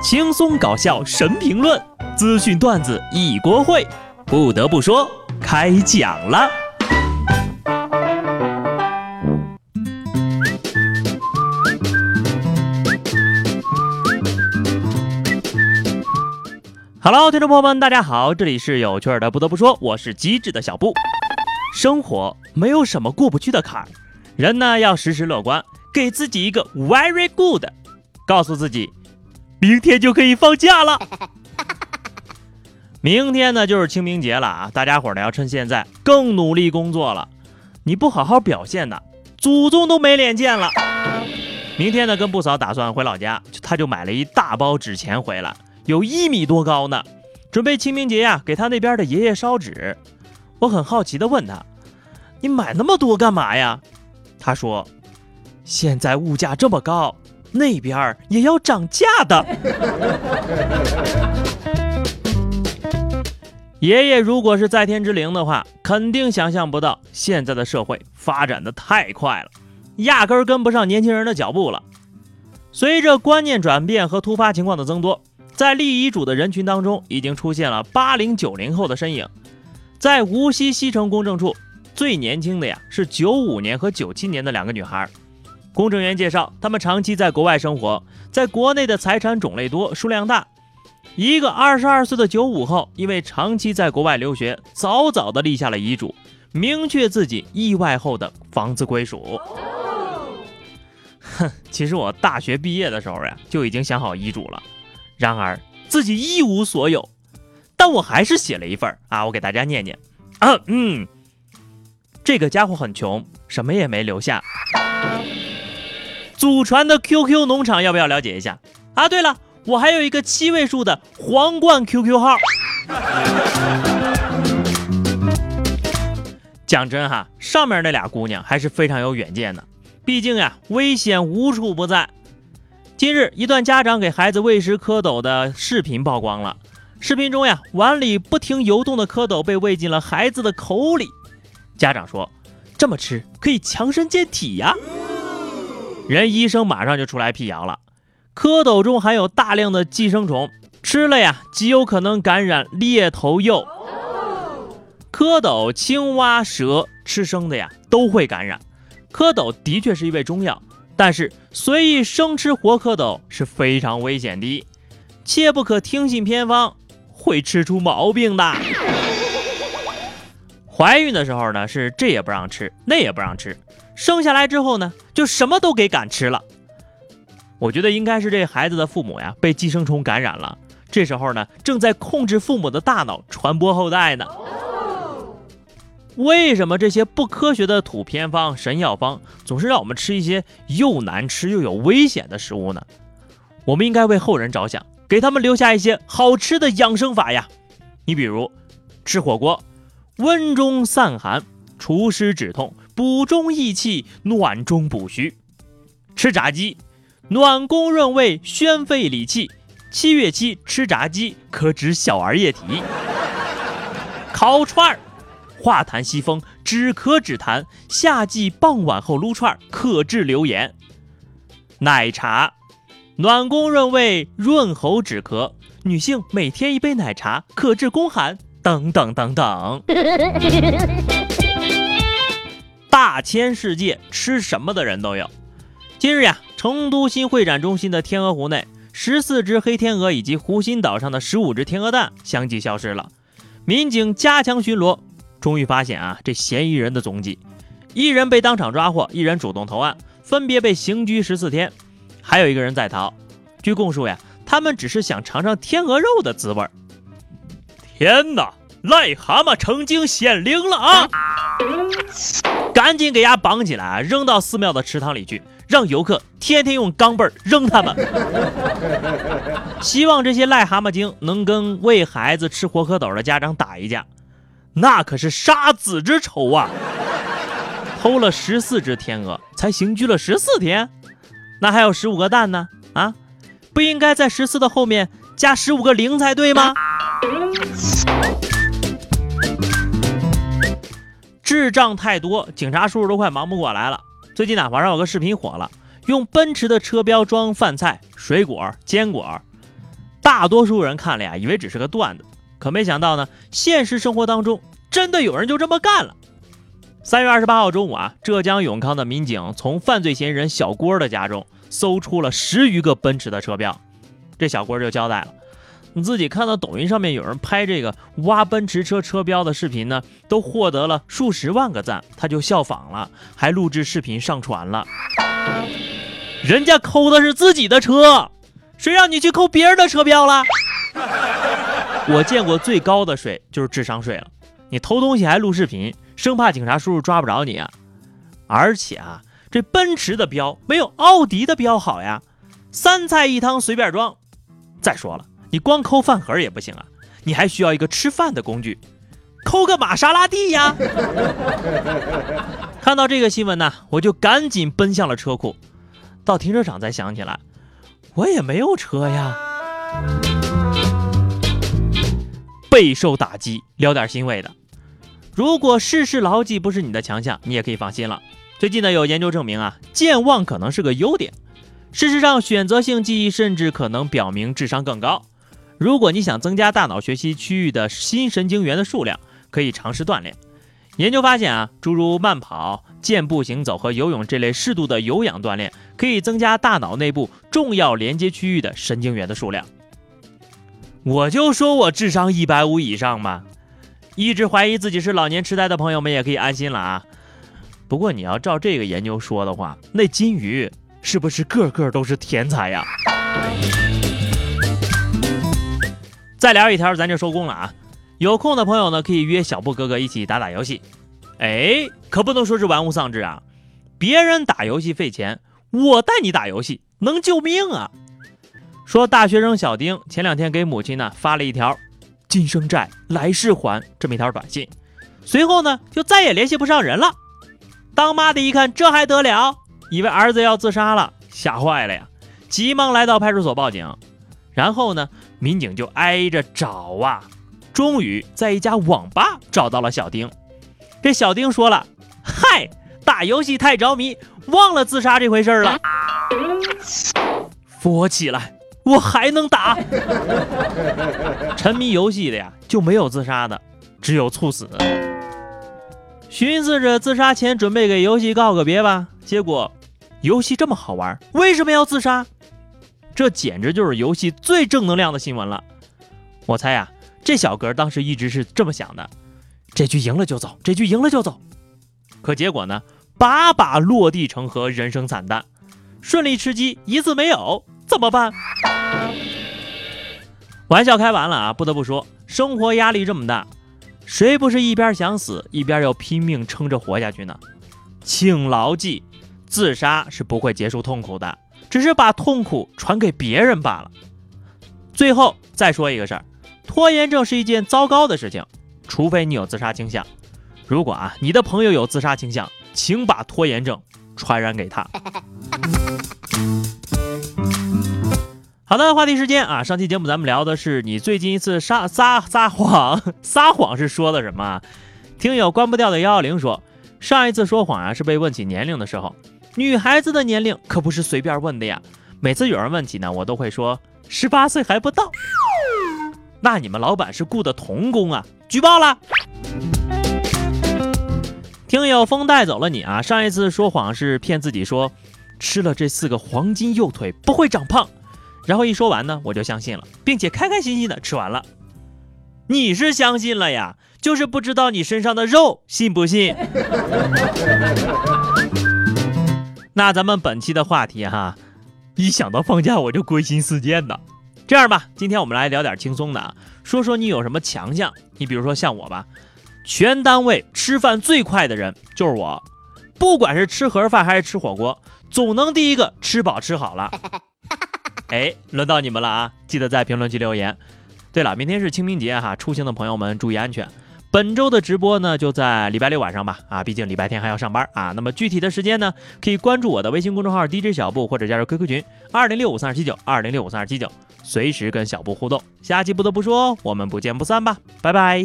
轻松搞笑神评论，资讯段子一锅烩。不得不说，开讲了。Hello，听众朋友们，大家好，这里是有趣的。不得不说，我是机智的小布。生活没有什么过不去的坎儿，人呢要时时乐观，给自己一个 very good，告诉自己，明天就可以放假了。明天呢就是清明节了啊，大家伙呢要趁现在更努力工作了。你不好好表现呢，祖宗都没脸见了。明天呢跟布嫂打算回老家，他就买了一大包纸钱回来，有一米多高呢，准备清明节呀给他那边的爷爷烧纸。我很好奇的问他：“你买那么多干嘛呀？”他说：“现在物价这么高，那边也要涨价的。”爷爷如果是在天之灵的话，肯定想象不到现在的社会发展的太快了，压根儿跟不上年轻人的脚步了。随着观念转变和突发情况的增多，在立遗嘱的人群当中，已经出现了八零九零后的身影。在无锡西城公证处，最年轻的呀是九五年和九七年的两个女孩。公证员介绍，他们长期在国外生活，在国内的财产种类多，数量大。一个二十二岁的九五后，因为长期在国外留学，早早的立下了遗嘱，明确自己意外后的房子归属。哼，其实我大学毕业的时候呀，就已经想好遗嘱了，然而自己一无所有，但我还是写了一份啊，我给大家念念。嗯，这个家伙很穷，什么也没留下。祖传的 QQ 农场要不要了解一下？啊，对了。我还有一个七位数的皇冠 QQ 号。讲真哈，上面那俩姑娘还是非常有远见的。毕竟呀，危险无处不在。近日，一段家长给孩子喂食蝌蚪的视频曝光了。视频中呀，碗里不停游动的蝌蚪被喂进了孩子的口里。家长说：“这么吃可以强身健体呀。”人医生马上就出来辟谣了。蝌蚪中含有大量的寄生虫，吃了呀极有可能感染裂头疣。蝌蚪、青蛙、蛇吃生的呀都会感染。蝌蚪的确是一味中药，但是随意生吃活蝌蚪是非常危险的，切不可听信偏方，会吃出毛病的。怀孕的时候呢是这也不让吃，那也不让吃，生下来之后呢就什么都给敢吃了。我觉得应该是这孩子的父母呀被寄生虫感染了，这时候呢正在控制父母的大脑传播后代呢。为什么这些不科学的土偏方、神药方总是让我们吃一些又难吃又有危险的食物呢？我们应该为后人着想，给他们留下一些好吃的养生法呀。你比如吃火锅，温中散寒，除湿止痛，补中益气，暖中补虚；吃炸鸡。暖宫润胃，宣肺理气。七月七吃炸鸡可止小儿液体。烤串儿，化痰息风，止咳止痰。夏季傍晚后撸串儿可治流言。奶茶，暖宫润胃，润喉止咳。女性每天一杯奶茶可治宫寒。等等等等。大千世界，吃什么的人都有。今日呀。成都新会展中心的天鹅湖内，十四只黑天鹅以及湖心岛上的十五只天鹅蛋相继消失了。民警加强巡逻，终于发现啊这嫌疑人的踪迹。一人被当场抓获，一人主动投案，分别被刑拘十四天。还有一个人在逃。据供述呀，他们只是想尝尝天鹅肉的滋味。天哪，癞蛤蟆成精显灵了啊！赶紧给丫绑起来，扔到寺庙的池塘里去。让游客天天用钢镚扔他们，希望这些癞蛤蟆精能跟喂孩子吃活蝌蚪的家长打一架，那可是杀子之仇啊！偷了十四只天鹅，才刑拘了十四天，那还有十五个蛋呢？啊，不应该在十四的后面加十五个零才对吗？智障太多，警察叔叔都快忙不过来了。最近呢，网上有个视频火了，用奔驰的车标装饭菜、水果、坚果。大多数人看了呀，以为只是个段子，可没想到呢，现实生活当中真的有人就这么干了。三月二十八号中午啊，浙江永康的民警从犯罪嫌疑人小郭的家中搜出了十余个奔驰的车标，这小郭就交代了。自己看到抖音上面有人拍这个挖奔驰车车标的视频呢，都获得了数十万个赞，他就效仿了，还录制视频上传了。人家抠的是自己的车，谁让你去抠别人的车标了？我见过最高的税就是智商税了，你偷东西还录视频，生怕警察叔叔抓不着你啊！而且啊，这奔驰的标没有奥迪的标好呀，三菜一汤随便装。再说了。你光抠饭盒也不行啊，你还需要一个吃饭的工具，抠个玛莎拉蒂呀！看到这个新闻呢，我就赶紧奔向了车库，到停车场才想起来，我也没有车呀。备受打击，聊点欣慰的。如果事事牢记不是你的强项，你也可以放心了。最近呢，有研究证明啊，健忘可能是个优点。事实上，选择性记忆甚至可能表明智商更高。如果你想增加大脑学习区域的新神经元的数量，可以尝试锻炼。研究发现啊，诸如慢跑、健步行走和游泳这类适度的有氧锻炼，可以增加大脑内部重要连接区域的神经元的数量。我就说我智商一百五以上嘛，一直怀疑自己是老年痴呆的朋友们也可以安心了啊。不过你要照这个研究说的话，那金鱼是不是个个都是天才呀？再聊一条，咱就收工了啊！有空的朋友呢，可以约小布哥哥一起打打游戏。哎，可不能说是玩物丧志啊！别人打游戏费钱，我带你打游戏能救命啊！说大学生小丁前两天给母亲呢发了一条“今生债，来世还”这么一条短信，随后呢就再也联系不上人了。当妈的一看，这还得了？以为儿子要自杀了，吓坏了呀！急忙来到派出所报警。然后呢，民警就挨着找啊，终于在一家网吧找到了小丁。这小丁说了：“嗨，打游戏太着迷，忘了自杀这回事了。扶我起来，我还能打。沉迷游戏的呀，就没有自杀的，只有猝死。寻思着自杀前准备给游戏告个别吧，结果游戏这么好玩，为什么要自杀？”这简直就是游戏最正能量的新闻了。我猜呀，这小哥当时一直是这么想的：这局赢了就走，这局赢了就走。可结果呢，把把落地成盒，人生惨淡。顺利吃鸡一次没有，怎么办？玩笑开完了啊，不得不说，生活压力这么大，谁不是一边想死，一边要拼命撑着活下去呢？请牢记，自杀是不会结束痛苦的。只是把痛苦传给别人罢了。最后再说一个事儿，拖延症是一件糟糕的事情，除非你有自杀倾向。如果啊你的朋友有自杀倾向，请把拖延症传染给他。好的，话题时间啊，上期节目咱们聊的是你最近一次撒撒撒谎，撒谎是说的什么？听友关不掉的幺幺零说，上一次说谎啊是被问起年龄的时候。女孩子的年龄可不是随便问的呀，每次有人问起呢，我都会说十八岁还不到。那你们老板是雇的童工啊？举报了。听友风带走了你啊！上一次说谎是骗自己说吃了这四个黄金右腿不会长胖，然后一说完呢，我就相信了，并且开开心心的吃完了。你是相信了呀，就是不知道你身上的肉信不信。那咱们本期的话题哈，一想到放假我就归心似箭的。这样吧，今天我们来聊点轻松的啊，说说你有什么强项。你比如说像我吧，全单位吃饭最快的人就是我，不管是吃盒饭还是吃火锅，总能第一个吃饱吃好了。哎，轮到你们了啊，记得在评论区留言。对了，明天是清明节哈，出行的朋友们注意安全。本周的直播呢，就在礼拜六晚上吧。啊，毕竟礼拜天还要上班啊。那么具体的时间呢，可以关注我的微信公众号 DJ 小布，或者加入 QQ 群二零六五三二七九二零六五三二七九，随时跟小布互动。下期不得不说，我们不见不散吧，拜拜。